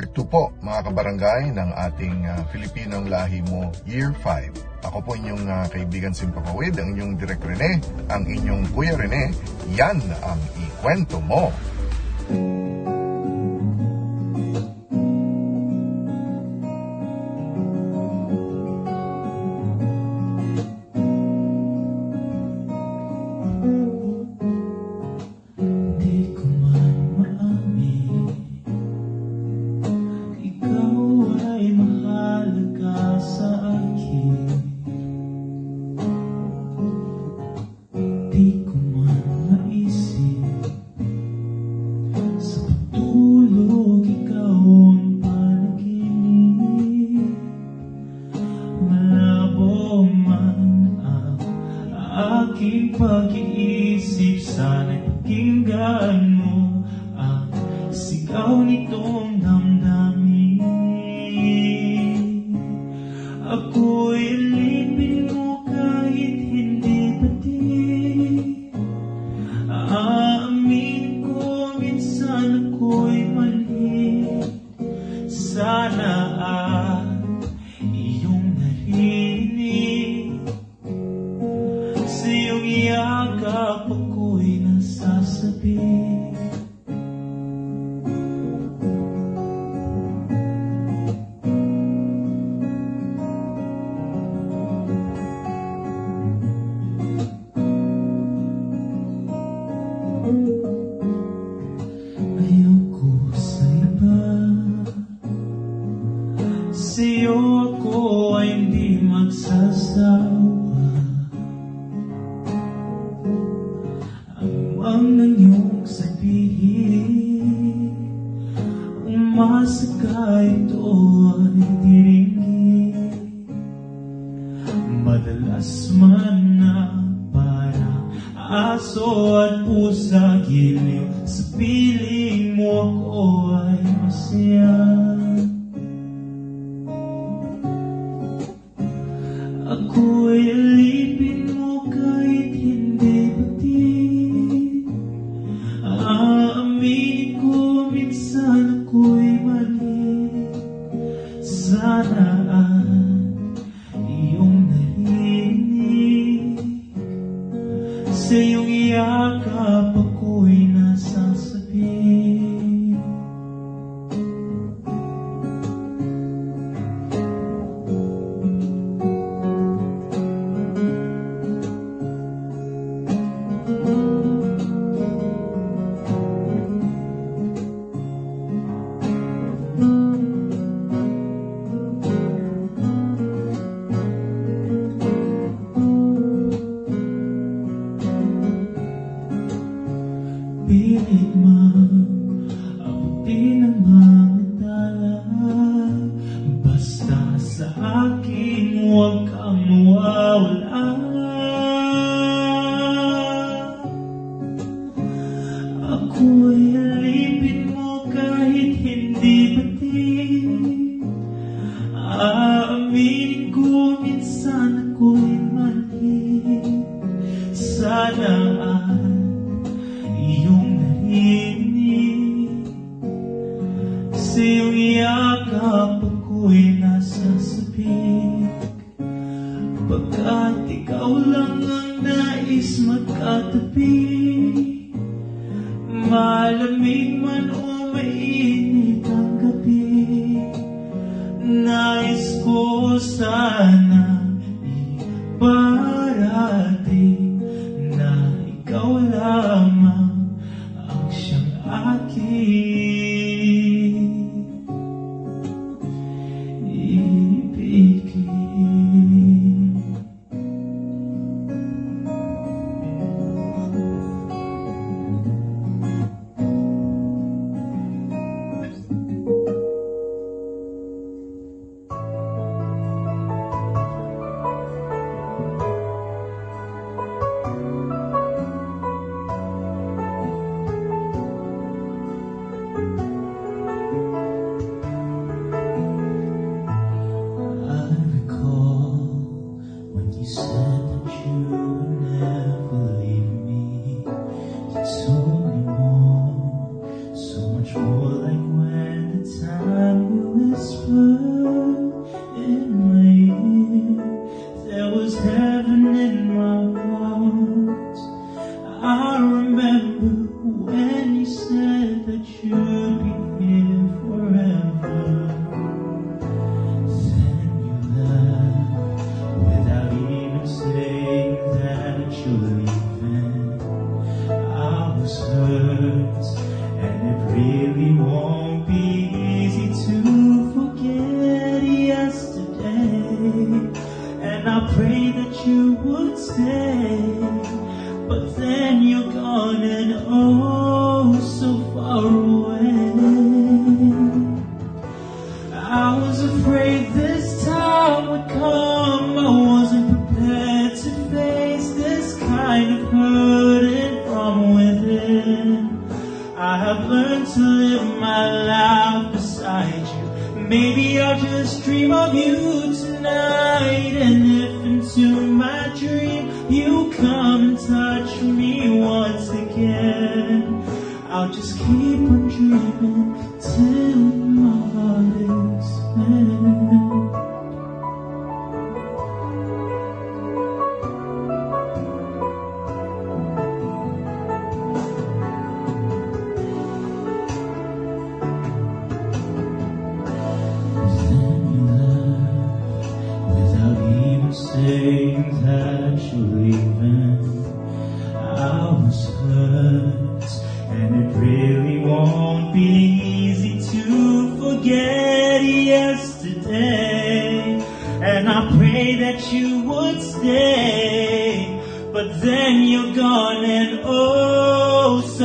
Part 2 po, mga kabarangay, ng ating uh, Filipinong Lahi Mo Year 5. Ako po inyong uh, kaibigan Simpakawid, ang inyong Direk Rene, ang inyong Kuya Rene. Yan ang ikwento mo. remember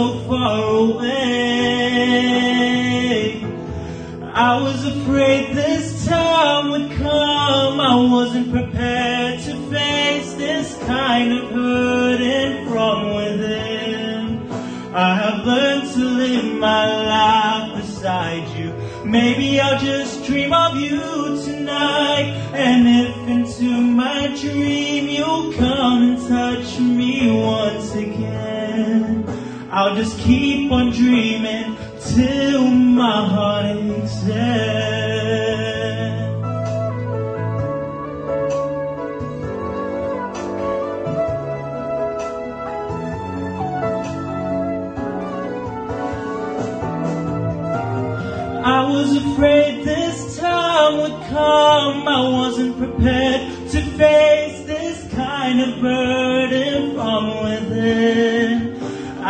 so far away. I was afraid this time would come. I wasn't prepared to face this kind of hurting from within. I have learned to live my life beside you. Maybe I'll just dream of you tonight. And if into my dream you'll come and touch me once again, I'll just keep on dreaming till my heart aches. I was afraid this time would come. I wasn't prepared to face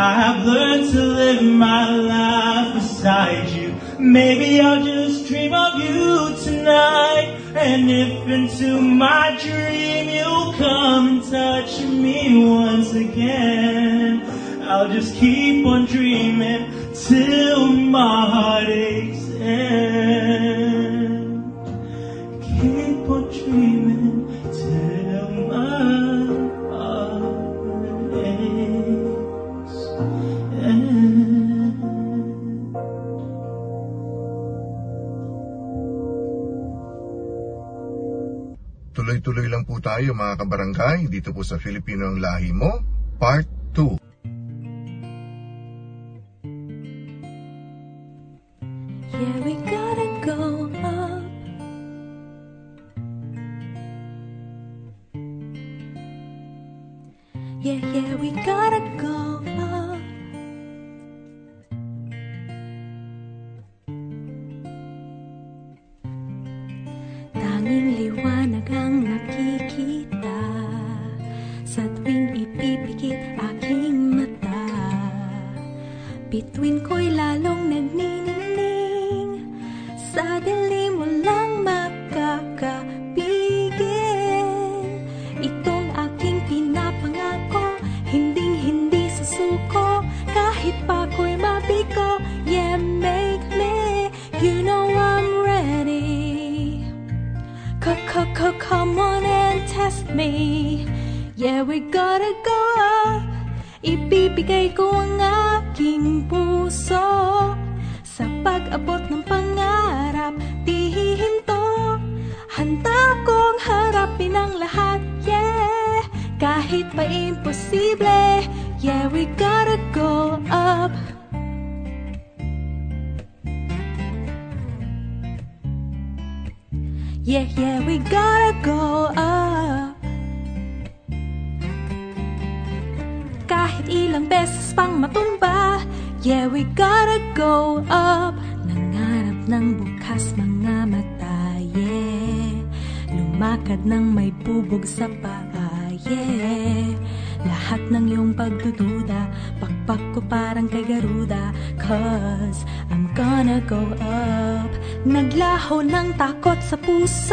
I have learned to live my life beside you. Maybe I'll just dream of you tonight. And if into my dream you'll come and touch me once again, I'll just keep on dreaming till my heart aches tayo mga kabarangay dito po sa Filipino ang Lahi Mo, Part 2. Yeah, we gotta go up. Yeah, yeah, we gotta go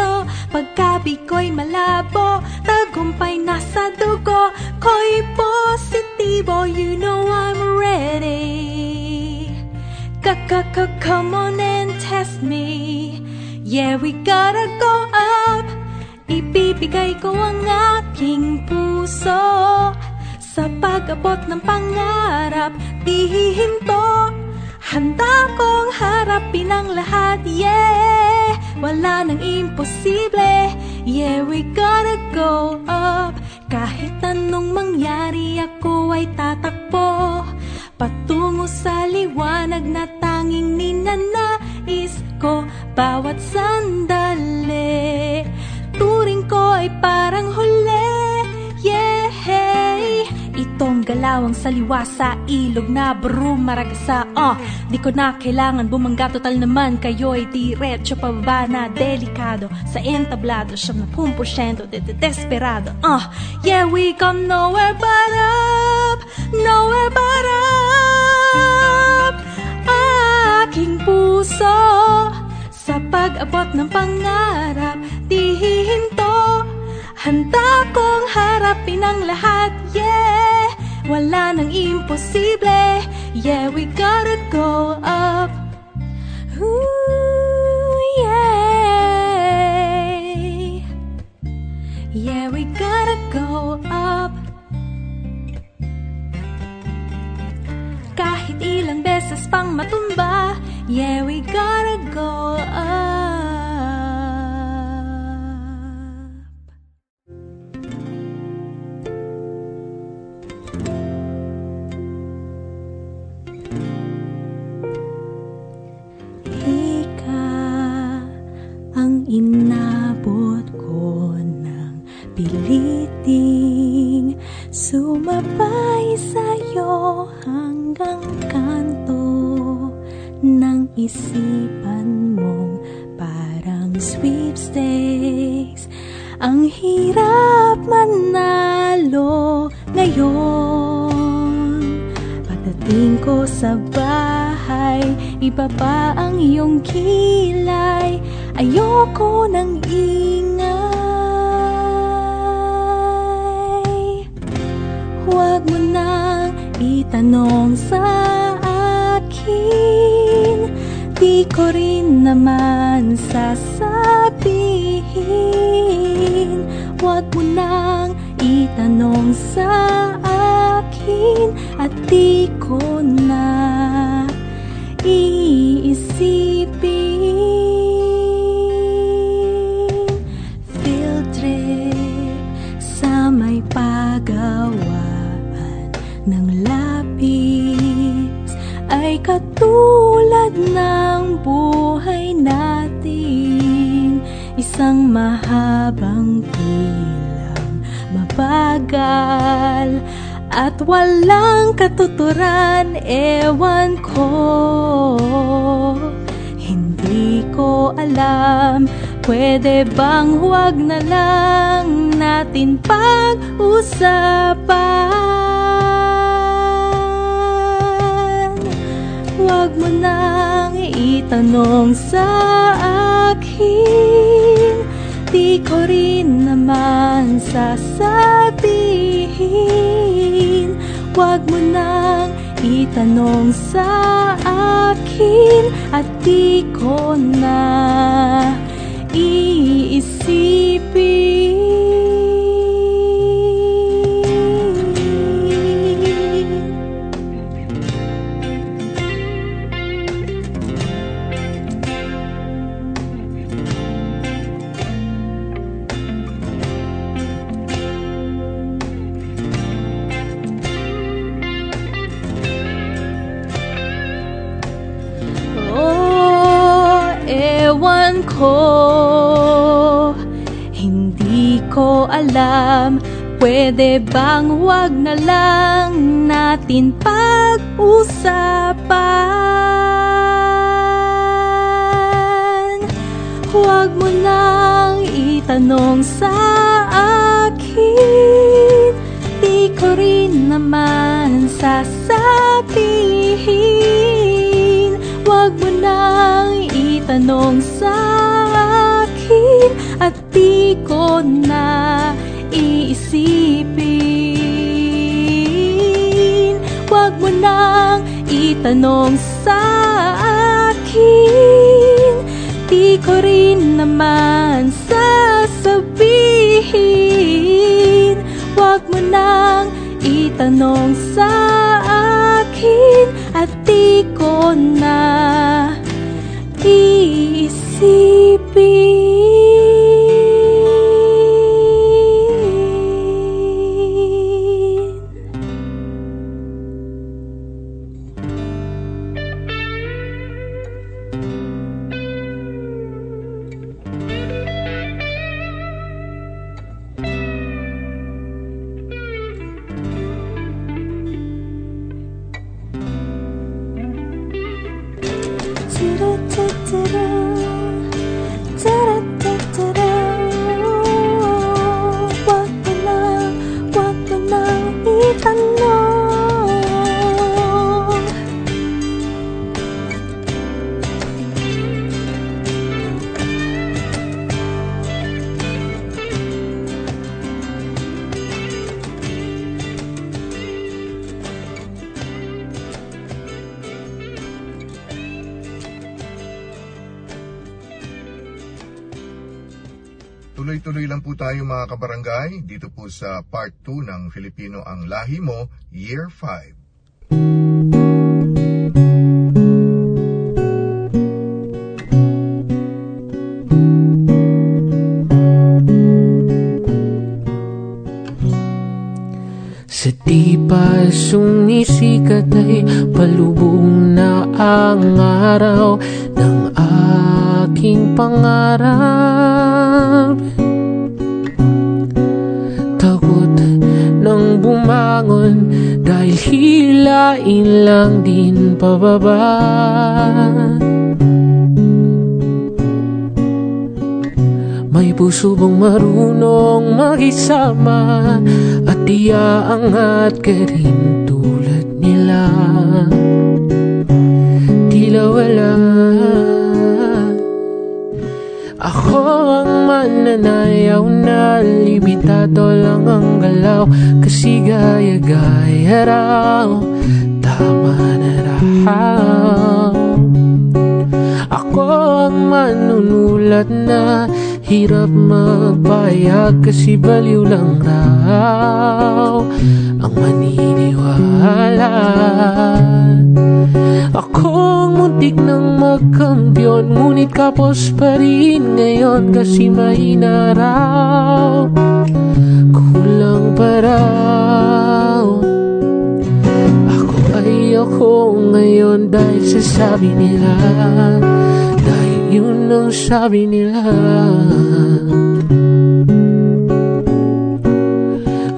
puso. Pagkabi ko'y malabo Tagumpay nasa dugo. Ko'y positibo You know I'm ready. Come on and test me. Yeah, we gotta go up. Ibibigay ko ang aking puso. Sa pag-abot ng pangarap Di hihinto Handa kong harapin ang lahat Yeah, wala nang imposible. Yeah, we gotta go up. Kahit anong mangyari ako ay tatakbo. Patungo sa liwanag na tanging ninanais ko. Bawat sandali Turing ko ay parang huli Itong galawang saliwa sa ilog na broom maragasa uh, Di ko na kailangan bumangga. Total naman Kayo'y diretso pababa na delikado. Sa entablado siyam na pung porsyento de, de desperado. Uh, Yeah we come nowhere but up Nowhere but up. Aking puso Sa pag-abot ng pangarap Di hihinto Handa kong harapin ang lahat, yeah. Wala nang imposible, yeah We gotta go up. Ooh, yeah. Yeah, we gotta go up. Kahit ilang beses pang matumba Yeah, we gotta go up isipan mong parang sweepstakes. Ang hirap manalo ngayon. Pagdating ko sa bahay Iba ang iyong kilay. Ayoko ng ingay. Huwag mo nang itanong sa akin Di ko rin naman sasabihin. Huwag mo nang itanong sa walang katuturan, ewan ko. Hindi ko alam Pwede bang huwag na lang natin pag-usapan? Huwag mo nang itanong sa akin. Di ko rin naman sasabihin Huwag mo nang itanong sa akin At di ko na iisipin alam. Pwede bang wag na lang natin pag-usapan? Huwag mo nang itanong sa akin. Di ko rin naman sasabihin. Huwag mo nang itanong sa akin At di ko na itanong sa akin Di ko rin naman sasabihin. Huwag mo nang itanong sa akin sa part 2 ng Filipino ang Lahi Mo, Year 5. Sa di pa sumisikat ay palubong na ang araw ng aking pangarap pababa. May puso bang marunong makisama At iaangat ka rin tulad nila? Tila wala. Ako ang mananayaw na limitado lang ang galaw Kasi gaya-gaya raw Tama na ako ang manunulat na hirap magpayag kasi baliw lang raw ang maniniwala. Ako ang muntik ng magkampiyon ngunit kapos pa rin ngayon kasi mahina raw. Kulang pa raw. Ako ay ako ngayon dahil sa sabi nila. Dahil yun ang sabi nila.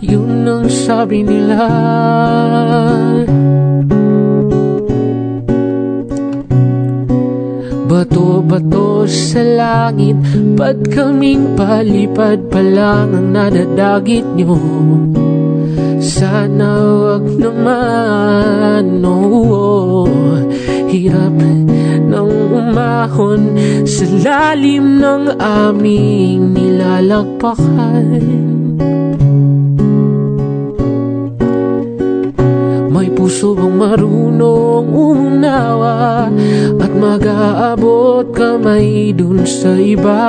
Yun ang sabi nila. Bato-bato sa langit Ba't kaming palipad pa lang ang nadadagit nyo Sana wag naman, no Hirap nang umahon sa lalim ng aming nilalagpakan May puso bang marunong umunawa At mag-aabot kamay dun sa iba.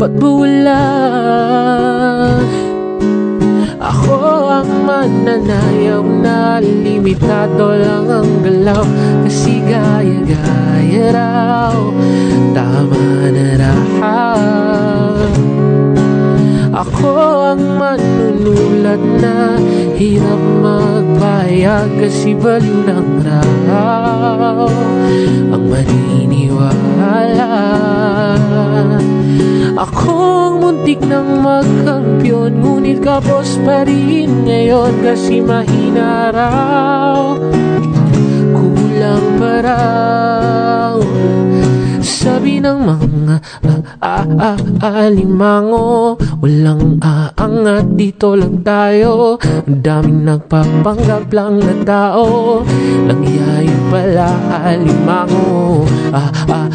Ba't ba? Limitado lang ang galaw Kasi gaya-gaya raw. Tama na raw Ako ang manunulat na Hirap magpayag kasi baliw ng raw. Ang maniniwala. Akong muntik nang magkampiyon Ngunit kapos pa rin ngayon kasi mahina raw Kulang pa raw Sabi ng mga ah, ah, ah, alimango Walang aangat, dito lang tayo. Ang daming nagpapanggap lang na tao. Langyayin pala alimango Ah, ah,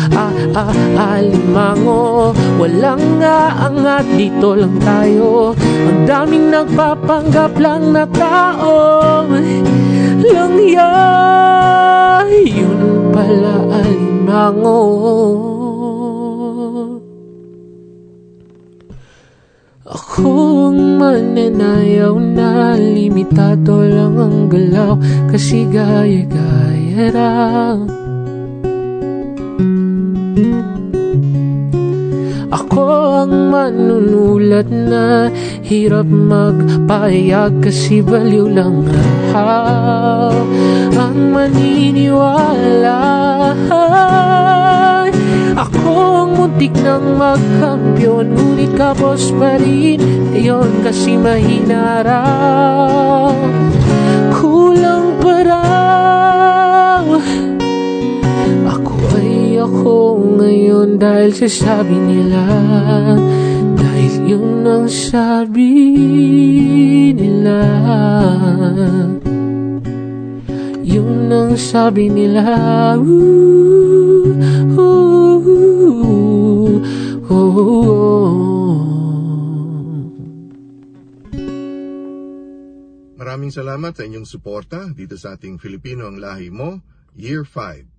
ah, alimango Walang aangat, dito lang tayo. Ang daming nagpapanggap lang na tao. Langyayin pala alimango Akong mananayaw na limitado lang ang galaw Kasi gaya-gaya raw Ako ang manunulat na Hirap magpahayag kasi baliw lang raw Ang maniniwala. Akong muntik nang magkampiyon Ngunit kapos pa rin Ngayon kasi mahina raw Dahil sa sabi nila Dahil yun ang sabi nila Yun ang sabi nila Ooh, ooh, ooh, ooh. Maraming salamat sa inyong suporta dito sa ating Filipino ang lahi mo, Year 5.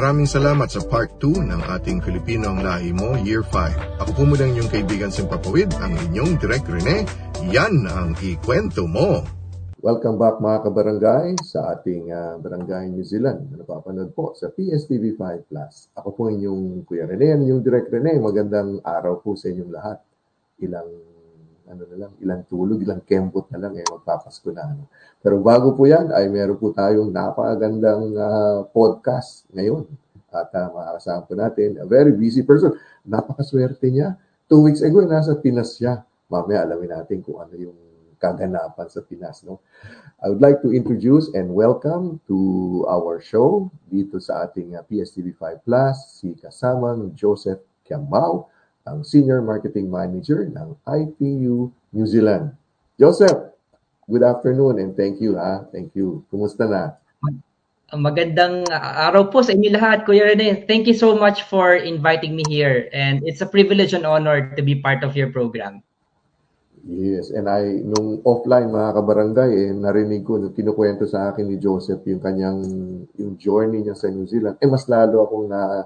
Maraming salamat sa part 2 ng ating Filipino ang lahi mo, Year 5. Ako po muna ang inyong kaibigan Simpapawid, ang inyong Direk Rene. Yan ang ikwento mo. Welcome back mga kabarangay sa ating uh, Barangay New Zealand na napapanood po sa PSTV 5 Plus. Ako po inyong Kuya Rene, yung Direk Rene. Magandang araw po sa inyong lahat. Ilang ano na lang, ilang tulog, ilang kembot na lang eh, magpapasko na. Ano. Pero bago po yan, ay meron po tayong napakagandang uh, podcast ngayon. At uh, makakasama po natin, a very busy person. Napakaswerte niya. Two weeks ago, nasa Pinas siya. Mamaya alamin natin kung ano yung kaganapan sa Pinas. No? I would like to introduce and welcome to our show dito sa ating uh, PSTV5 Plus, si kasamang Joseph Kiambao, ang Senior Marketing Manager ng IPU New Zealand. Joseph, good afternoon and thank you ha. Thank you. Kumusta na? Magandang araw po sa inyo lahat, Kuya Rene. Thank you so much for inviting me here and it's a privilege and honor to be part of your program. Yes, and I, nung offline mga kabarangay, eh, narinig ko, nung kinukwento sa akin ni Joseph yung kanyang, yung journey niya sa New Zealand, eh mas lalo akong na,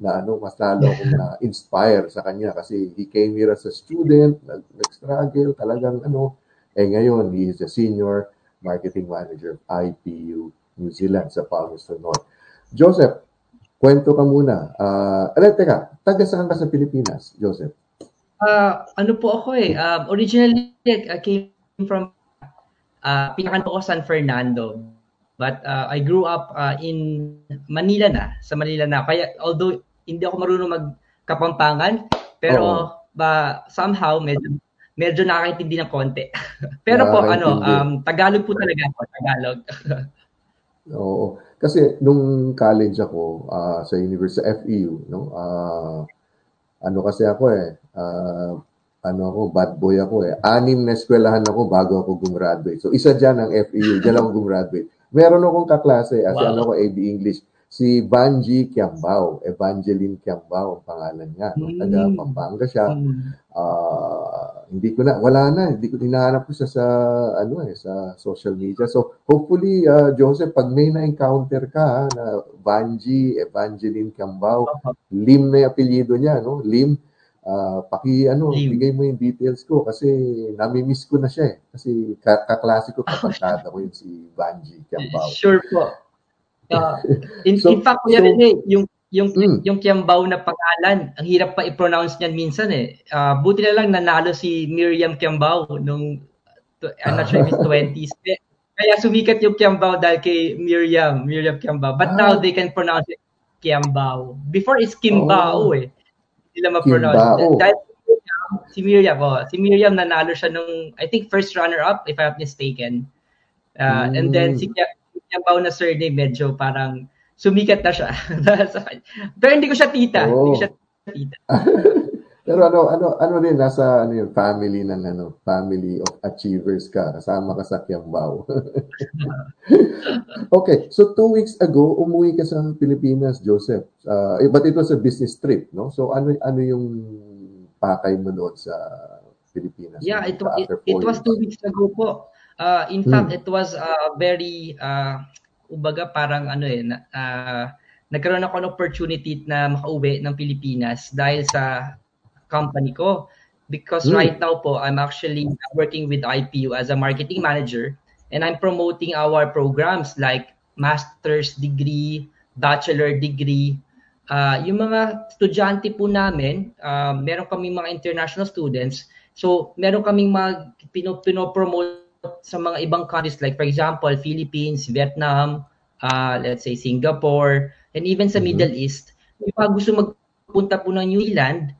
na ano, mas lalo akong na-inspire sa kanya kasi he came here as a student, nag, nag-struggle, talagang ano, eh ngayon, he is a senior marketing manager of IPU New Zealand sa Palmerston North. Joseph, kwento ka muna. Uh, eh, teka, taga saan ka sa Pilipinas, Joseph? Uh, ano po ako eh, uh, originally I came from uh, pinakan po ako San Fernando. But uh, I grew up uh, in Manila na, sa Manila na. Kaya although hindi ako marunong magkapampangan, pero oh. ba somehow medyo medyo nakakaintindi ng konti. pero po ano, um, Tagalog po talaga ako, Tagalog. Oo. Kasi nung college ako uh, sa University FEU, no? Uh, ano kasi ako eh, uh, ano ako, bad boy ako eh. Anim na eskwelahan ako bago ako gumraduate. So isa diyan ang FEU, diyan ako gumraduate. Meron akong kaklase, as wow. ano ko, AB English si Banji Kiambao, Evangeline Kiambao ang pangalan niya. No? Taga mm. Pampanga siya. Uh, hindi ko na, wala na, hindi ko hinahanap ko siya sa, ano eh, sa social media. So, hopefully, uh, Joseph, pag may na-encounter ka, na Banji, Evangeline Kiambao, Lim na yung apelyido niya, no? Lim, uh, paki ano, Lim. bigay mo yung details ko kasi nami-miss ko na siya eh. Kasi kaklase ko, kapatid ko yung si Banji Kiambao. Sure po. Uh, in, so, in fact, kuya so, Rene, yung yung mm. yung Kiambao na pangalan, ang hirap pa i-pronounce niyan minsan eh. Uh, buti na lang nanalo si Miriam Kiambao nung I'm not sure if it's 20s. Kaya sumikat yung Kiambao dahil kay Miriam, Miriam Kiambao. But ah. now they can pronounce it Kiambao. Before it's Kimbao oh. eh. Hindi nila ma-pronounce. Dahil si Miriam, oh, si Miriam nanalo siya nung I think first runner up if I'm not mistaken. Uh, mm. and then si Yabaw na surname, medyo parang sumikat na siya. Pero hindi ko siya tita. Oh. Hindi ko siya tita. Pero ano ano ano din nasa ano yung family ng ano family of achievers ka kasama ka sa Kiambao. okay, so two weeks ago umuwi ka sa Pilipinas, Joseph. Uh, but it was a business trip, no? So ano ano yung pakay mo doon sa Pilipinas? Yeah, it, it, it was two weeks ago po. Uh, in fact, hmm. it was uh, very, uh, ubaga parang ano eh, na, uh, nagkaroon ako ng opportunity na makauwi ng Pilipinas dahil sa company ko. Because hmm. right now po, I'm actually working with IPU as a marketing manager and I'm promoting our programs like master's degree, bachelor degree. Uh, yung mga estudyante po namin, uh, meron kaming mga international students. So, meron kaming pino, pino-promote sa mga ibang countries like for example, Philippines, Vietnam, uh, let's say Singapore, and even sa mm-hmm. Middle East, yung mga gusto magpunta po ng New Zealand,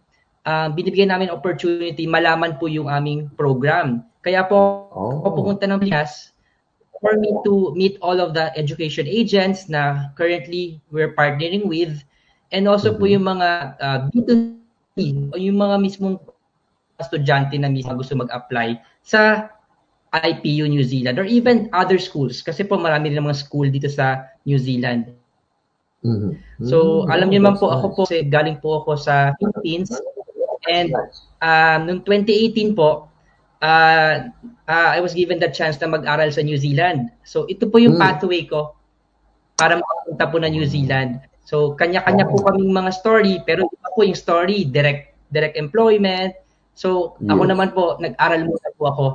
uh, binibigyan namin opportunity malaman po yung aming program. Kaya po, oh. ako pupunta ng Pilipinas for me to meet all of the education agents na currently we're partnering with and also mm-hmm. po yung mga uh, B2C o yung mga mismong estudyante na mismo gusto mag-apply sa IPU New Zealand or even other schools kasi po marami rin mga school dito sa New Zealand. Mm-hmm. So, mm-hmm. alam niyo naman po, nice. ako po, kasi galing po ako sa Philippines and um, noong 2018 po, uh, uh, I was given the chance na mag-aral sa New Zealand. So, ito po yung mm. pathway ko para makapunta po na New Zealand. So kanya-kanya Oh. po kaming mga story pero iba po yung story direct direct employment. So ako Yes. naman po nag-aral muna po ako.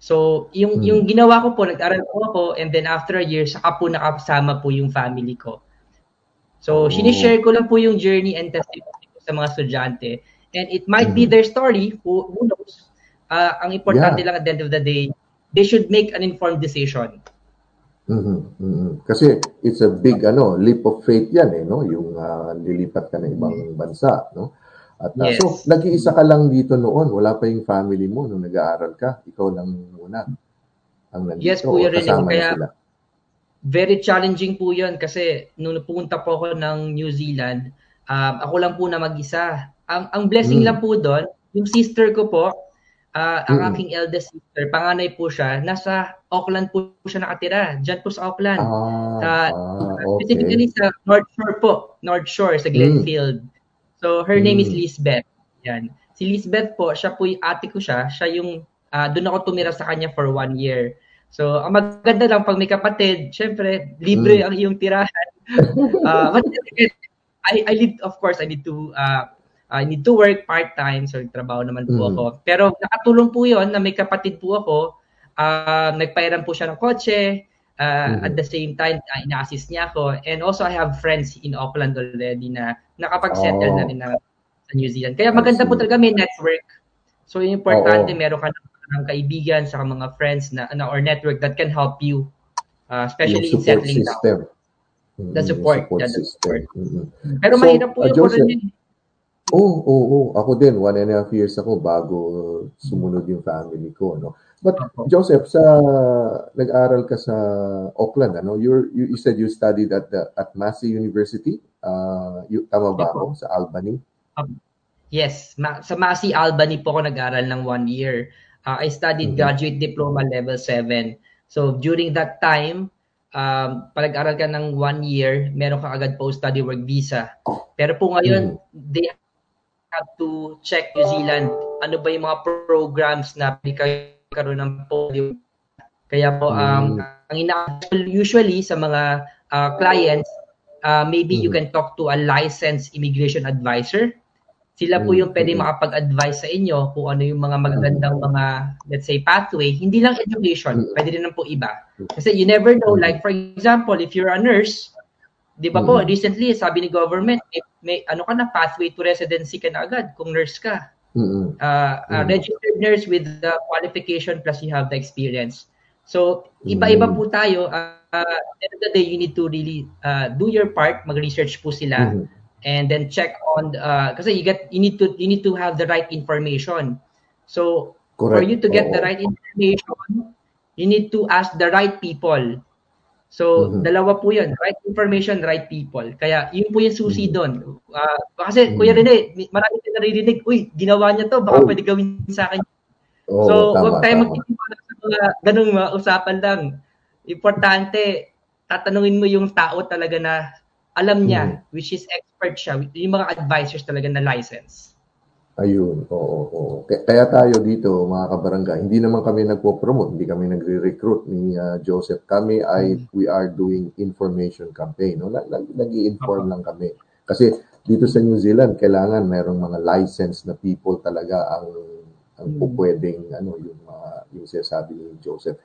So yung Mm. yung ginawa ko po nag-aral po ako and then after a year saka po nakasama po yung family ko. So Oh. sinishare ko lang po yung journey and testimony ko sa mga estudyante. And it might be Mhm. their story, who, who knows. Ah, ang importante Yeah. lang at the end of the day, they should make an informed decision. Mhm, mhm. Kasi it's a big ano leap of faith yan eh no yung ah, lilipat ka ng ibang bansa no at ah, Yes. so nag-iisa ka lang dito noon wala pa yung family mo nung nag-aaral ka ikaw lang muna ang nandito Yes, Kuya o Rene, kasama na kaya- sila Very challenging po yun kasi nung pumunta po ako ng New Zealand, um, ako lang po na mag-isa. Ang, ang blessing Mm. lang po doon, yung sister ko po, ah, ang Mm. aking eldest sister, panganay po siya, nasa Auckland po siya nakatira. Diyan po sa Auckland. ah, Ah, ah Specifically okay sa North Shore po, North Shore, sa Glenfield. So, her name is Mm. Lisbeth. Yan. Si Lisbeth po, siya po yung ate ko siya. Siya yung, ah, doon ako tumira sa kanya for one year. So, ang maganda lang pag may kapatid, syempre, libre Mm. ang iyong tirahan. Ah, but I, I need, of course, I need to, uh, I need to work part-time, so trabaho naman po Mm. ako. Pero nakatulong po yon na may kapatid po ako, ah, nagpairam po siya ng kotse, ah, Mhm. at the same time, uh, ina-assist niya ako. And also, I have friends in Auckland already na nakapag-settle Oh. na rin na, sa New Zealand. Kaya maganda po talaga may network. So, importante, Oo. meron ka ng kaibigan sa mga friends na, na or network that can help you, uh, especially in support settling down. system Mm, The yung support, yeah, the system Mhm. Pero So, mahirap po ah, yung Joseph, Oo, oo, oo. Ako din, one and a half years ako bago sumunod yung family ko, no? But Opo. Joseph, sa nag-aral ka sa Auckland, ano? You, you said you studied at the at Massey University. Uh, you, tama ba ako? Sa Albany? Yes, ma- sa Massey Albany po ako nag-aral ng one year. Uh, I studied Mhm. graduate diploma level 7. So during that time, um, pag nag-aral ka ng one year, meron ka agad post-study work visa. Pero po ngayon, they have to check New Zealand. Ano ba yung mga programs na karoon ng polio? Kaya po, um, ang ina usually sa mga uh, clients, uh, maybe you Mhm. can talk to a licensed immigration advisor. Sila po Mm, yung pwede mm. makapag-advise sa inyo kung ano yung mga magagandang mga, let's say, pathway. Hindi lang education, Mm. pwede rin po iba. Kasi you never know, Mm. like for example, if you're a nurse, di ba po, Mm. recently, sabi ni government, may, may ano ka na, pathway to residency ka na agad kung nurse ka. Mm-mm. Uh, Mm. registered nurse with the qualification plus you have the experience. So, iba-iba po tayo. Uh, uh, the end of the day, you need to really uh, do your part, mag-research po sila Mhm. and then check on uh, kasi you get you need to you need to have the right information. So, for Correct. you to get the Oo. right information, you need to ask the right people. So, Mhm. dalawa po 'yun, right information, right people. Kaya yun po yung susi Mhm. doon. Ah, kasi Mhm. Kuya Rene, mi- marami tayong naririnig, uy, ginawa niya to, baka Oh. pwede gawin sa akin. Oo, so, tama, huwag tayo magtitiwala sa mga ganung mga usapan lang. Importante, tatanungin mo yung tao talaga na alam niya, Mhm. which is expert siya, yung mga advisors talaga na license. Ayun, oo, oo. Kaya, tayo dito, mga kabarangay, hindi naman kami nagpo-promote, hindi kami nagre-recruit ni ah, Joseph. Kami ay, we are doing information campaign. No? Nag, nag-i-inform lang kami. Kasi dito sa New Zealand, kailangan mayroong mga licensed na people talaga ang ang Mm. pwedeng ano yung mga yung sinasabi ni Joseph.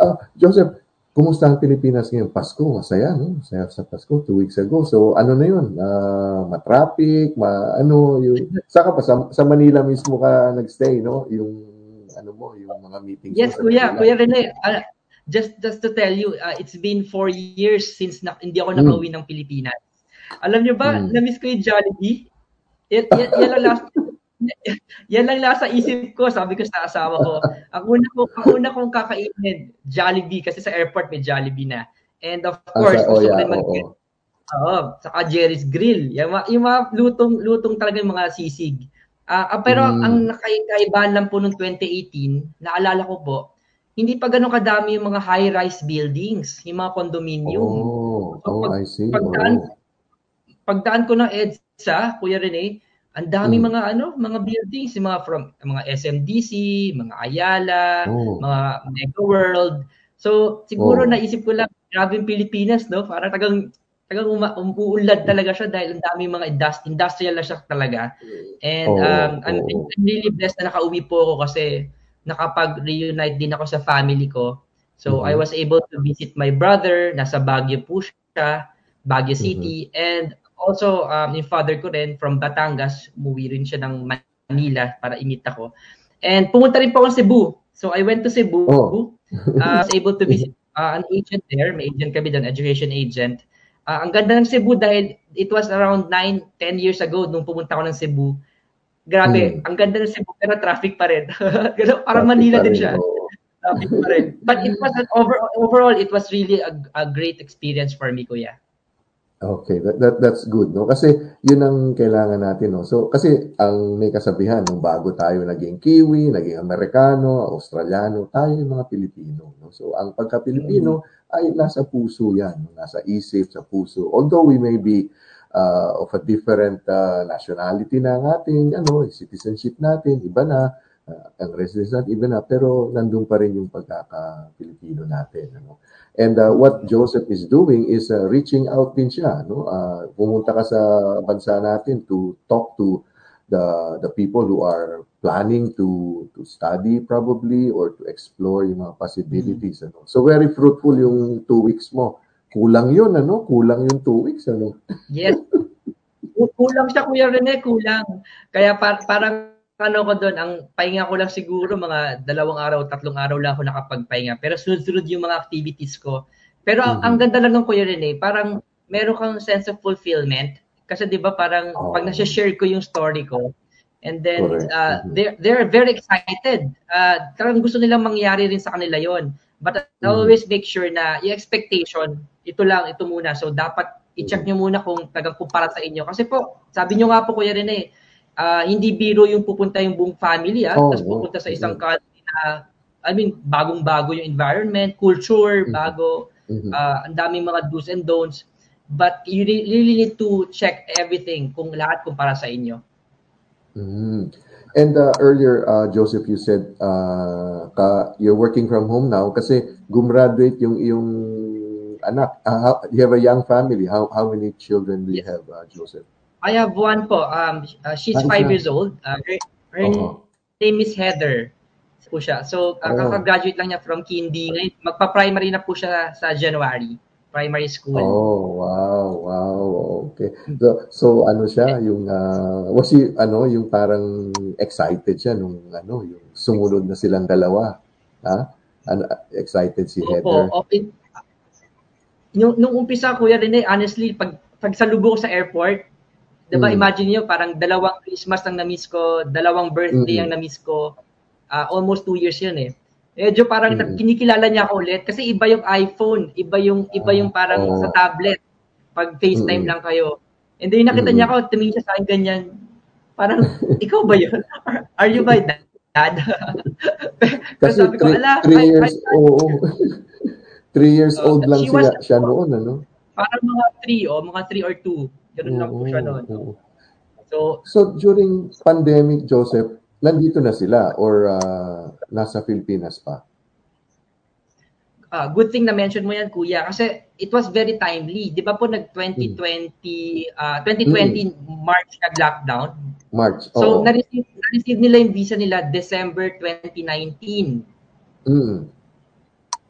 Ah, Joseph, kumusta ang Pilipinas ngayon? Pasko, masaya, no? Masaya sa Pasko, two weeks ago. So, ano na yun? Ah, ma-traffic, ma, ano, yung, saka pa, sa, sa Manila mismo ka nagstay, no? Yung, ano mo, yung mga meetings Yes, Kuya, Manila. Kuya Rene, ah, just just to tell you, ah, it's been four years since na, hindi ako Mm. nakauwi ng Pilipinas. Alam niyo ba, Mm. na-miss ko yung Jollibee. Yan, yan, yan last yan lang nasa isip ko, sabi ko sa asawa ko. Ang una ko, ang una kong kakainin, Jollibee kasi sa airport may Jollibee na. And of Ah, course, sa, oh, gusto ko yeah, rin mag oo. Oo, saka Jerry's Grill. Yung, mga- yung mga lutong lutong talaga yung mga sisig. Ah, ah, pero Mm. ang nakaibahan lang po noong 2018, naalala ko po, hindi pa ganun kadami yung mga high-rise buildings, yung mga condominium. Oh, So, oh, pag- I see. pagdaan, Oo. pagdaan ko ng EDSA, Kuya Rene, ang dami Mm. mga ano, mga buildings, mga from mga SMDC, mga Ayala, Oh. mga Mega World. So, siguro Oh. naisip ko lang, grabe yung Pilipinas, no? Parang tagang talagang uma, umuulad talaga siya dahil ang daming mga indust, industrial na siya talaga. And Oo, um, I'm, oo. I'm really blessed na nakauwi po ako kasi nakapag-reunite din ako sa family ko. So Mhm. I was able to visit my brother, nasa Baguio po siya, Baguio City, and also um, yung father ko rin from Batangas, umuwi rin siya ng Manila para imita ko. And pumunta rin po ako sa Cebu. So I went to Cebu. Oh. Uh, I was able to visit uh, an agent there. May agent kami doon, education agent. Uh, ang ganda ng Cebu dahil it was around 9, 10 years ago nung pumunta ako ng Cebu. Grabe, Hmm. ang ganda ng Cebu pero traffic pa rin. Ganun, parang Traffic Manila pa din rin, siya. oo. Traffic pa rin. But it was an over, overall, it was really a, a great experience for me, kuya. Okay, that, that that's good, no? Kasi yun ang kailangan natin, no? So, kasi ang may kasabihan, nung bago tayo naging Kiwi, naging Amerikano, Australiano, tayo yung mga Pilipino, no? So, ang pagka-Pilipino ay nasa puso yan, no? nasa isip, sa puso. Although we may be uh, of a different uh, nationality na ang ating ano, citizenship natin, iba na, uh, ang residence natin, iba na, pero nandun pa rin yung pagkaka-Pilipino natin, ano? And uh, what Joseph is doing is uh, reaching out din siya, no? Uh, pumunta ka sa bansa natin to talk to the the people who are planning to to study probably or to explore yung mga possibilities ano. So very fruitful yung two weeks mo. Kulang yun ano, kulang yung two weeks ano. Yes. Kulang siya, Kuya Rene, kulang. Kaya par- parang ano ko doon, ang pahinga ko lang siguro mga dalawang araw, tatlong araw lang ako nakapagpahinga. Pero sunod-sunod yung mga activities ko. Pero ang, ang ganda lang ng Kuya Rene, parang meron kang sense of fulfillment. Kasi 'di ba parang Oo. pag nasa-share ko yung story ko, and then Correct. uh, Mhm. they're they're very excited. Uh, talagang gusto nilang mangyari rin sa kanila 'yon. But I Mhm. always make sure na yung expectation, ito lang, ito muna. So dapat i-check nyo muna kung tagang kumpara sa inyo. Kasi po, sabi nyo nga po Kuya Rene, ah, hindi biro yung pupunta yung buong family ah, Oo, tapos pupunta sa isang Mhm. country na I mean, bagong-bago yung environment, culture, Mhm. bago, Mhm. ah, ang daming mga do's and don'ts. But you re- really need to check everything kung lahat kumpara sa inyo. Mm. And uh, earlier, uh, Joseph, you said uh, ka, you're working from home now kasi gumraduate yung iyong anak. Uh, how, you have a young family. How how many children do you Yes. have, uh, Joseph? I have one po. Um, uh, she's Ah, five isa. years old. Uh, her her Oo. name is Heather po siya. So, uh, Oh. kakagraduate lang niya from Kindy. Ngayon, magpa-primary na po siya sa January. Primary school. Oh, wow, wow. Okay. So, so ano siya, yung uh, was he ano, yung parang excited siya nung ano, yung sumunod na silang dalawa. Ha? Ano, excited si Heather. Opo. Open. Yung, nung umpisa, Kuya Rene, honestly, pag, pag salubong ko sa airport, di ba, Mm. imagine niyo parang dalawang Christmas ang na-miss ko, dalawang birthday Mm-mm. ang na-miss ko. Ah, almost two years yun eh. Medyo parang Mm. kinikilala niya ako ulit kasi iba yung iPhone, iba yung iba yung parang Oo. sa tablet. Pag FaceTime Mm-mm. lang kayo. And then nakita Mm-mm. niya ako, tumingin siya sa akin ganyan. Parang, ikaw ba yun? Are, you my dad? Kasi sabi ko, three, ala, three years, oo. three years Uh, old lang siya, was- siya noon, ano? Parang mga 3 o mga 3 or 2. Ganun lang po siya Oo, noon. oo. So, So, during pandemic, Joseph, nandito na sila or uh, nasa Pilipinas pa? ah, good thing na mention mo yan, kuya, kasi it was very timely. Di ba po nag 2020, ah, 2020 March nag-lockdown. March. So, oo. na-receive, na-receive nila yung visa nila December 2019. Mm,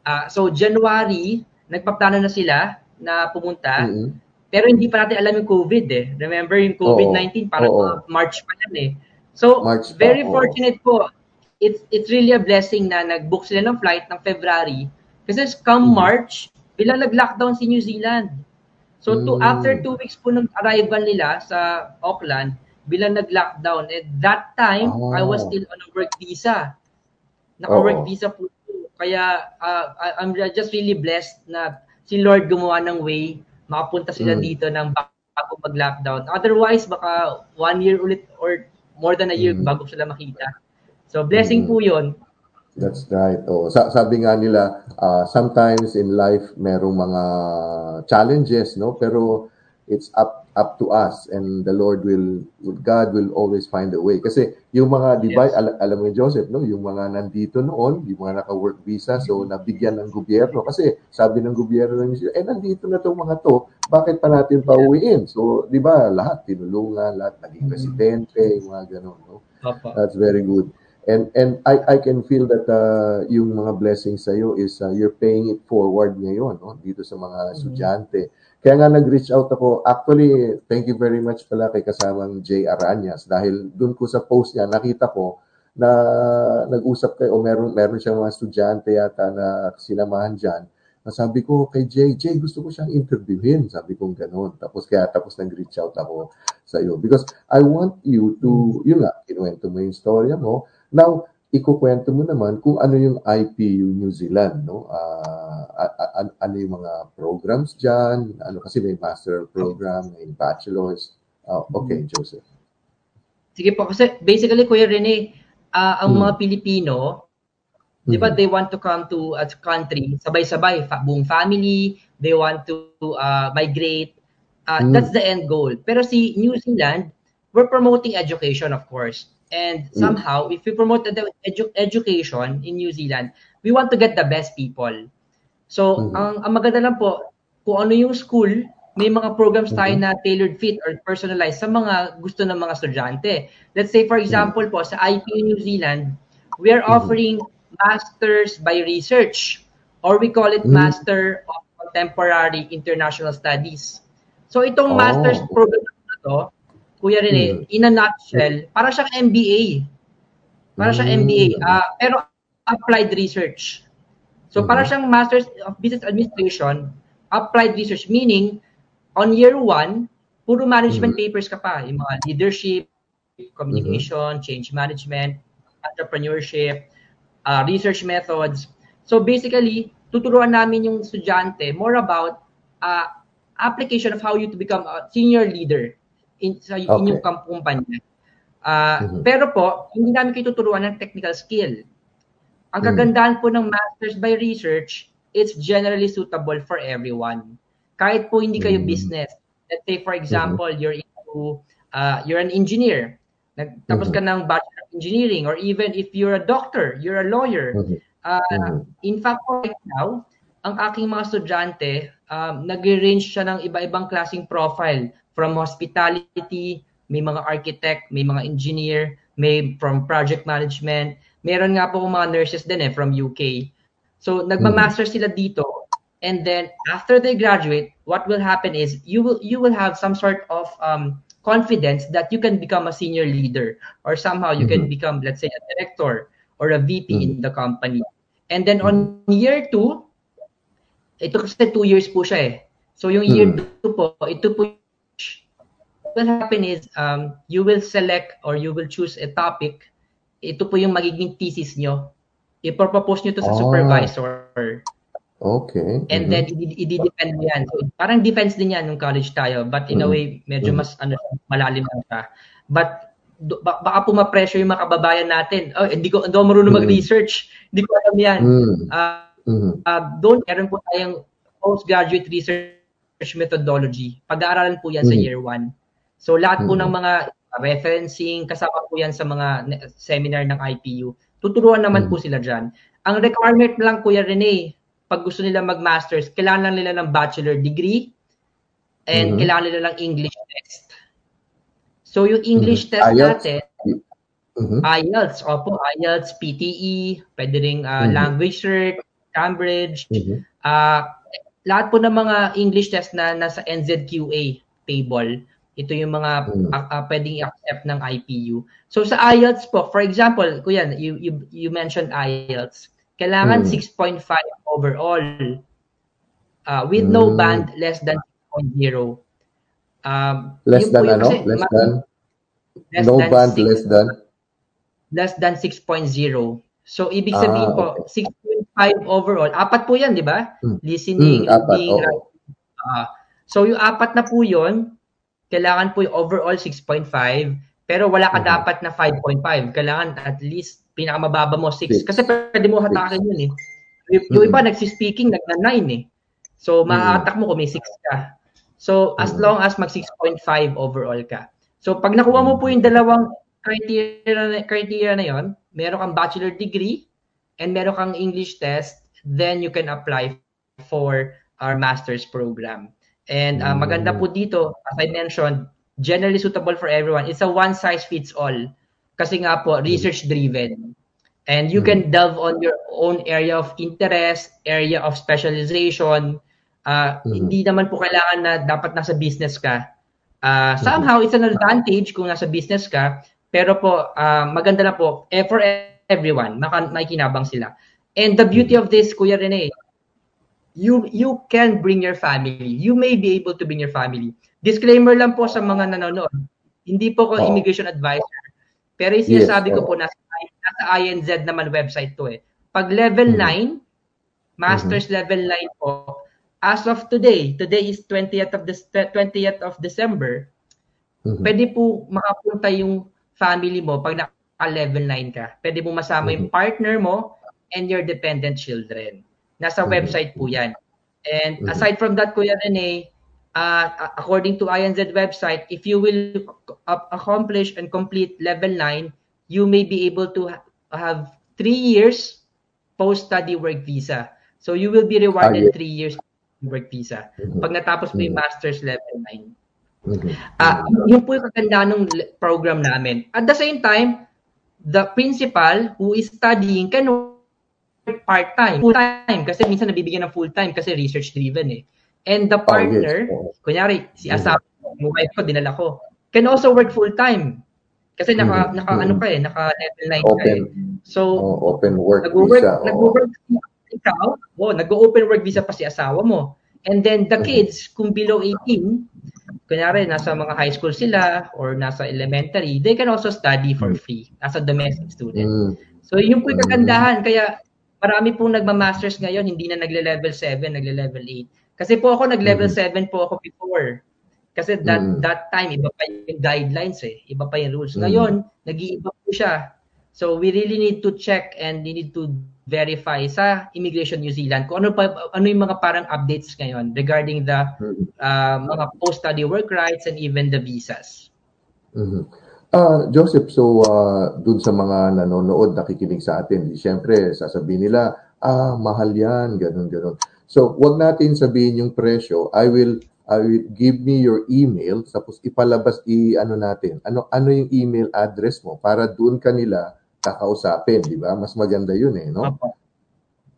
Ah, so, January, nagpaplano na sila na pumunta. mm, Pero hindi pa natin alam yung COVID eh. Remember yung COVID-19, parang Oo. mga March pa yan eh. So, March pa, very oo. fortunate po. It's it's really a blessing na nag-book sila ng flight ng February. Kasi come Mhm. March, bilang nag-lockdown si New Zealand. So, to, Mm. after two weeks po ng arrival nila sa Auckland, bilang nag-lockdown. At that time, Ah. I was still on a work visa. Naka-work Oo. visa po. Kaya uh, I'm just really blessed na si Lord gumawa ng way, makapunta sila Mm. dito ng bago mag-lockdown. Otherwise, baka one year ulit or more than a year Mm. bago sila makita. So, blessing Mm. po yun. That's right. Oh, sa sabi nga nila, uh, sometimes in life merong mga challenges, no? Pero it's up up to us and the Lord will, God will always find a way. Kasi yung mga, di ba, Yes. al- alam mo Joseph, no? yung mga nandito noon, yung mga naka-work visa, so nabigyan ng gobyerno. Kasi sabi ng gobyerno ng eh, nandito na itong mga to, bakit pa natin pauwiin? So, di ba, lahat tinulungan, lahat naging residente, yung mga ganun. No? That's very good. And and I I can feel that uh, yung mga blessings sa iyo is uh, you're paying it forward ngayon no dito sa mga estudyante. Kaya nga nag-reach out ako. Actually, thank you very much pala kay kasamang Jay Aranyas dahil doon ko sa post niya nakita ko na nag-usap kayo o meron meron siyang mga estudyante yata na sinamahan diyan. Na sabi ko kay Jay, Jay, gusto ko siyang interviewin. Sabi ko gano'n. Tapos kaya tapos nag-reach out ako sa iyo. Because I want you to, yun nga, kinuwento mo yung storya mo. Now, ikukwento mo naman kung ano yung IPU New Zealand, no? Ah, a- a- ano yung mga programs dyan, ano kasi may master program, may bachelor's. Ah, okay, Joseph. Sige po, kasi basically, Kuya Rene, ah, ang Hmm. mga Pilipino, di ba, Mhm. they want to come to a country, sabay-sabay, fa- buong family, they want to uh, migrate. Uh, Hmm. That's the end goal. Pero si New Zealand, we're promoting education, of course. And Hmm. somehow, if we promote the edu- education in New Zealand, we want to get the best people. So, Mhm. ang, ang maganda lang po, kung ano yung school, may mga programs tayo Mhm. na tailored fit or personalized sa mga gusto ng mga estudyante. Let's say, for example po, sa IPU New Zealand, we are Mhm. offering Masters by Research or we call it Mhm. Master of Contemporary International Studies. So, itong Oh. Master's program na to, Kuya Rene, Mhm. in a nutshell, para siyang MBA. Para siyang Mm. MBA, ah, pero applied research. So Mhm. para siyang Masters of Business Administration, applied research, meaning on year one, puro management papers ka pa. Yung mga leadership, communication, change management, entrepreneurship, uh, research methods. So basically, tuturuan namin yung estudyante more about uh, application of how you to become a senior leader in sa Okay. inyong kumpanya. Ah, Mhm. Pero po, hindi namin kayo tuturuan ng technical skill. Ang Mm. kagandahan po ng Masters by Research, it's generally suitable for everyone. Kahit po hindi kayo Mm. business. Let's say, for example, you're into, uh, you're an engineer. Nagtapos ka ng Bachelor of Engineering or even if you're a doctor, you're a lawyer. Mhm. Uh, Mhm. In fact, right now, ang aking mga estudyante, um, nag-range siya ng iba-ibang klaseng profile from hospitality, may mga architect, may mga engineer, may from project management. Meron nga po mga nurses din eh from UK. So nagma-master sila dito and then after they graduate, what will happen is you will you will have some sort of um, confidence that you can become a senior leader or somehow you can Mhm. become let's say a director or a VP Mhm. in the company. And then on year two, ito kasi two years po siya eh. So yung year Mhm. two po, ito po will happen is um, you will select or you will choose a topic. Ito po yung magiging thesis nyo. Ipropose nyo to sa Ah. supervisor. Okay. And Mhm. then i- i-defend mo yan. So, parang defense din yan nung college tayo. But in a Mhm. way, medyo Mhm. mas ano, malalim lang siya. But do- ba- baka po ma-pressure yung mga kababayan natin. Oh, hindi ko, hindi ako marunong Mhm. mag-research. Hindi ko alam yan. Mm. Ah, Mhm. uh, doon meron po tayong postgraduate research methodology. Pag-aaralan po yan sa Mhm. year one. So lahat po Mhm. ng mga referencing, kasama po yan sa mga seminar ng IPU. Tuturuan naman Mhm. po sila dyan. Ang requirement lang, Kuya Rene, pag gusto nila mag-masters, kailangan lang nila ng bachelor degree and Mhm. kailangan nila ng English test. So yung English Mhm. test IELTS? natin, Mhm. IELTS, opo, IELTS, PTE, pwede ring ah, Mhm. language cert, Cambridge, Mhm. Ah, lahat po ng mga English test na nasa NZQA table, ito yung mga Mm. ah, ah, pwedeng i-accept ng IPU. So sa IELTS po, for example, kuya, you you, you mentioned IELTS. Kailangan Mm. 6.5 overall. Ah, with no Mm. band less than 6.0. Um, Less than ano? Less than? less No than band six- less than? less than 6.0. So, ibig Ah, sabihin po, 6.5 overall. Apat po yan, di ba? Hmm. Listening, Hmm, apat, reading, writing. Ah. so, yung apat na po yun, kailangan po yung overall 6.5, pero wala ka Mhm. dapat na 5.5. Kailangan at least pinakamababa mo 6. Six. Kasi pwede mo hatakin yun eh. Yung, yung Mhm. iba, nagsispeaking, nagna-9 eh. So, Mhm. mahahatak mo kung may 6 ka. So, as Mhm. long as mag 6.5 overall ka. So, pag nakuha mo po yung dalawang criteria, criteria na yon, meron kang bachelor degree and meron kang English test, then you can apply for our master's program. And uh, maganda po dito, as I mentioned, generally suitable for everyone. It's a one size fits all. Kasi nga po, research driven. And you can delve on your own area of interest, area of specialization. Uh, Mhm. Hindi naman po kailangan na dapat nasa business ka. Uh, somehow, it's an advantage kung nasa business ka. Pero po, uh, maganda na po, eh, for everyone, maka, makikinabang sila. And the beauty of this, Kuya Rene, you you can bring your family. You may be able to bring your family. Disclaimer lang po sa mga nanonood. Hindi po ko Oo. immigration advisor. Pero yung Yes, sinasabi ko po, nasa, nasa INZ naman website to eh. Pag level Mhm. 9, master's level 9 po, as of today, today is 20th of this 20th of December, Mhm. pwede po makapunta yung family mo pag naka-level 9 ka. Pwede mo masama yung partner mo and your dependent children. Nasa Mhm. website po yan. And Mhm. aside from that, Kuya Rene, uh, according to INZ website, if you will accomplish and complete level 9, you may be able to ha- have three years post-study work visa. So you will be rewarded Ah, yes. three years work visa. Pag natapos mo yung master's level 9. Mhm. Ah, yun po yung kaganda ng program namin. At the same time, the principal who is studying can work part-time, full-time, kasi minsan nabibigyan ng full-time kasi research-driven eh. And the partner, Oh, yes. Kunyari, si Mhm. asawa yung wife ko, dinala ko, can also work full-time. Kasi naka, Mhm. naka ano Mhm. ka eh, naka level 9 ka Open. eh. So, Oh, open work nag-work, visa. nag-work ikaw, oh, nag-open work visa pa si asawa mo. And then the Mhm. kids, kung below 18, kunyari nasa mga high school sila or nasa elementary, they can also study for free as a domestic student. Mm. So yun po yung Mm. kagandahan. Kaya marami pong nagma-masters ngayon, hindi na nagle-level 7, nagle-level 8. Kasi po ako nag-level Mhm. 7 po ako before. Kasi that Mm. that time iba pa yung guidelines eh, iba pa yung rules. Mm. Ngayon, nag-iiba po siya. So we really need to check and we need to verify sa Immigration New Zealand kung ano pa ano yung mga parang updates ngayon regarding the uh, mga post-study work rights and even the visas. Mhm. Ah, Joseph, so ah, dun sa mga nanonood, nakikinig sa atin, di syempre sasabihin nila, ah, mahal yan, ganun, ganun. So, wag natin sabihin yung presyo. I will I will give me your email tapos ipalabas i ano natin. Ano ano yung email address mo para doon kanila kakausapin, di ba? Mas maganda yun eh, no? Opo.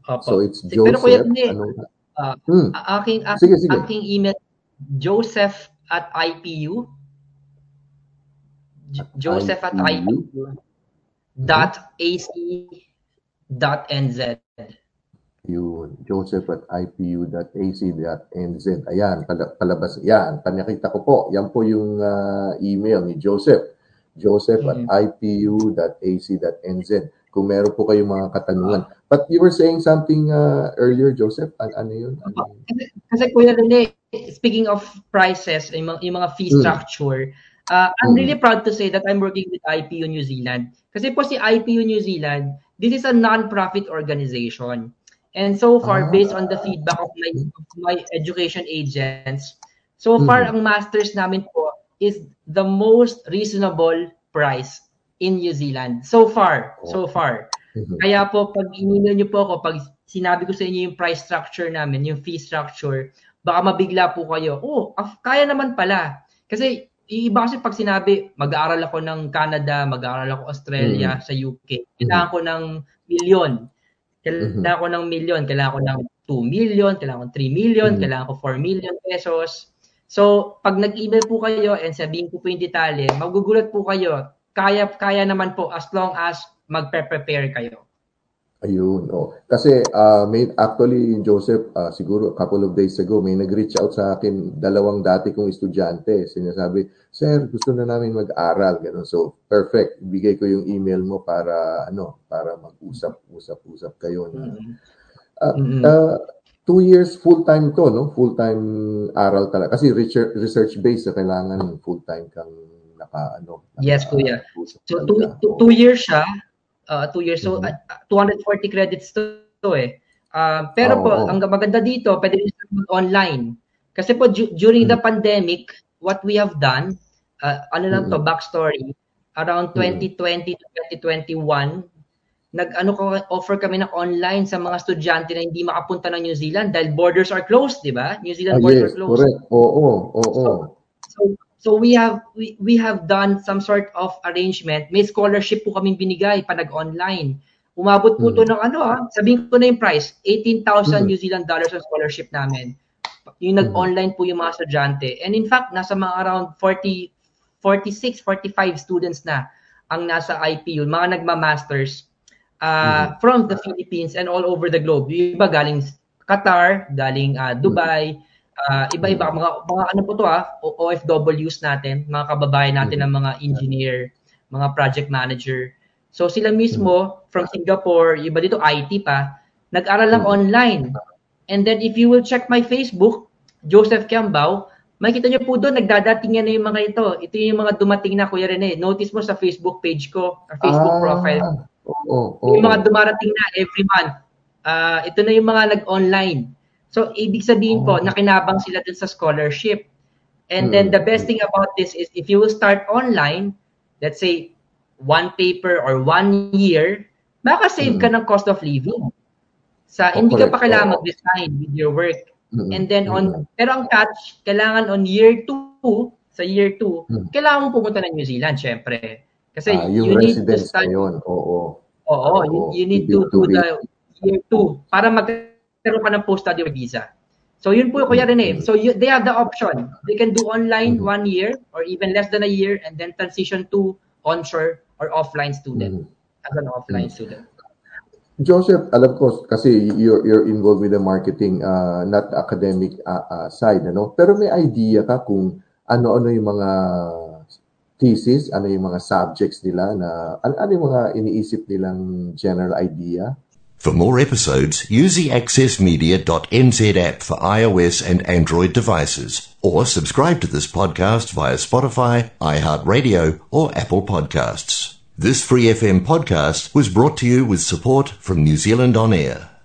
Opo. So it's Pero Kuya Joseph, ano? ah, Hmm. Aking ak- Sige, sige. aking email joseph at ipu J- joseph at IPU? ipu dot ac dot nz Yun, joseph at ipu.ac.nz. Ayan, pala- palabas. Yan, panakita ko po. Yan po yung ah, email ni Joseph. Joseph at Mhm. ipu.ac.nz. Kung meron po kayong mga katanungan. But you were saying something ah, earlier, Joseph? An- ano yun? Ano yun? kasi, kasi Kuya Rene, speaking of prices yung mga, yung mga fee Mm. structure uh, I'm Mm. really proud to say that I'm working with IPU New Zealand kasi po si IPU New Zealand this is a non-profit organization and so far Ah. based on the feedback of my of my education agents so far Mhm. ang masters namin po is the most reasonable price in New Zealand. So far so far. Mhm. kaya po pag email niyo po ako pag sinabi ko sa inyo yung price structure namin yung fee structure baka mabigla po kayo. Oh kaya naman pala. Kasi iba kasi pag sinabi mag-aaral ako ng Canada mag-aaral ako Australia sa UK kailangan ko ng milyon kailangan ko ng milyon kailangan ko ng 2 million kailangan ko 3 million Mhm. kailangan ko 4 million pesos so pag nag-email po kayo and sabihin ko po yung detalye magugulat po kayo kaya kaya naman po as long as magpe-prepare kayo Ayun, oh. Kasi ah, may actually Joseph, ah, siguro a couple of days ago may nag-reach out sa akin dalawang dati kong estudyante. Sinasabi, "Sir, gusto na namin mag-aral." Ganun. So, perfect. Ibigay ko yung email mo para ano, para mag-usap, usap-usap kayo na. Ah, Mhm. ah, two years full-time to, no? Full-time aral talaga. Kasi research, research-based, so kailangan full-time kang naka, ano. Yes, kuya. So, two, two, two years siya. Uh, two years. So, Mhm. uh, 240 credits to, to eh. Uh, pero po, Oo. ang maganda dito, pwede rin mag-online. Kasi po du- during the pandemic, what we have done, uh, ano lang to, Mm. backstory, around 2020 to 2021, nag-ano ko, offer kami ng online sa mga estudyante na hindi makapunta ng New Zealand dahil borders are closed, di ba? New Ah, Zealand borders yes, are closed. correct. Oo, oo. So so we have we, we have done some sort of arrangement. May scholarship po kaming binigay pa nag-online. Umabot po to ng ano ah, sabihin ko na yung price, 18,000 Mm. New Zealand dollars ang scholarship namin. Yung nag-online po yung mga estudyante. And in fact, nasa mga around 40 46, 45 students na ang nasa IPU, mga nagma-masters uh, from the Philippines and all over the globe. Yung iba galing Qatar, galing uh, Dubai, uh, iba-iba mga mga ano po to ah, OFWs natin, mga kababayan natin ng mga engineer, mga project manager. So sila mismo from Singapore, iba dito IT pa, nag-aral lang online. And then if you will check my Facebook, Joseph Kiambao, makikita niyo po doon, nagdadating na yung mga ito. Ito yung mga dumating na, Kuya Rene. Notice mo sa Facebook page ko, or Facebook Ah, profile. Oo, oo. Yung mga dumarating na every month. Ah, ito na yung mga nag-online. So, ibig sabihin po, nakinabang sila dun sa scholarship. And then the best thing about this is if you will start online, let's say, one paper or one year, makaka-save ka ng cost of living. Sa, Oh, hindi ka pa correct. kailangan mag-design with your work. Mm-mm. And then on, pero ang catch, kailangan on year 2, sa year 2, Mm. kailangan mo pumunta ng New Zealand, syempre. Kasi Ah, yung you need to residence study. yun, oo. Oo, you, Oo, you you to need to do the year 2 para magkaroon ka ng post-study visa. So yun po Kuya Rene. So you, they have the option. They can do online one year or even less than a year and then transition to onshore or offline student as an offline student. Joseph, alam ko kasi you're, you're involved with the marketing, uh, not academic uh, uh, side, ano? Pero may idea ka kung ano-ano yung mga thesis, ano yung mga subjects nila na, ano, ano yung mga iniisip nilang general idea? For more episodes, use the accessmedia.nz app for iOS and Android devices, or subscribe to this podcast via Spotify, iHeartRadio, or Apple Podcasts. This Free FM podcast was brought to you with support from New Zealand On Air.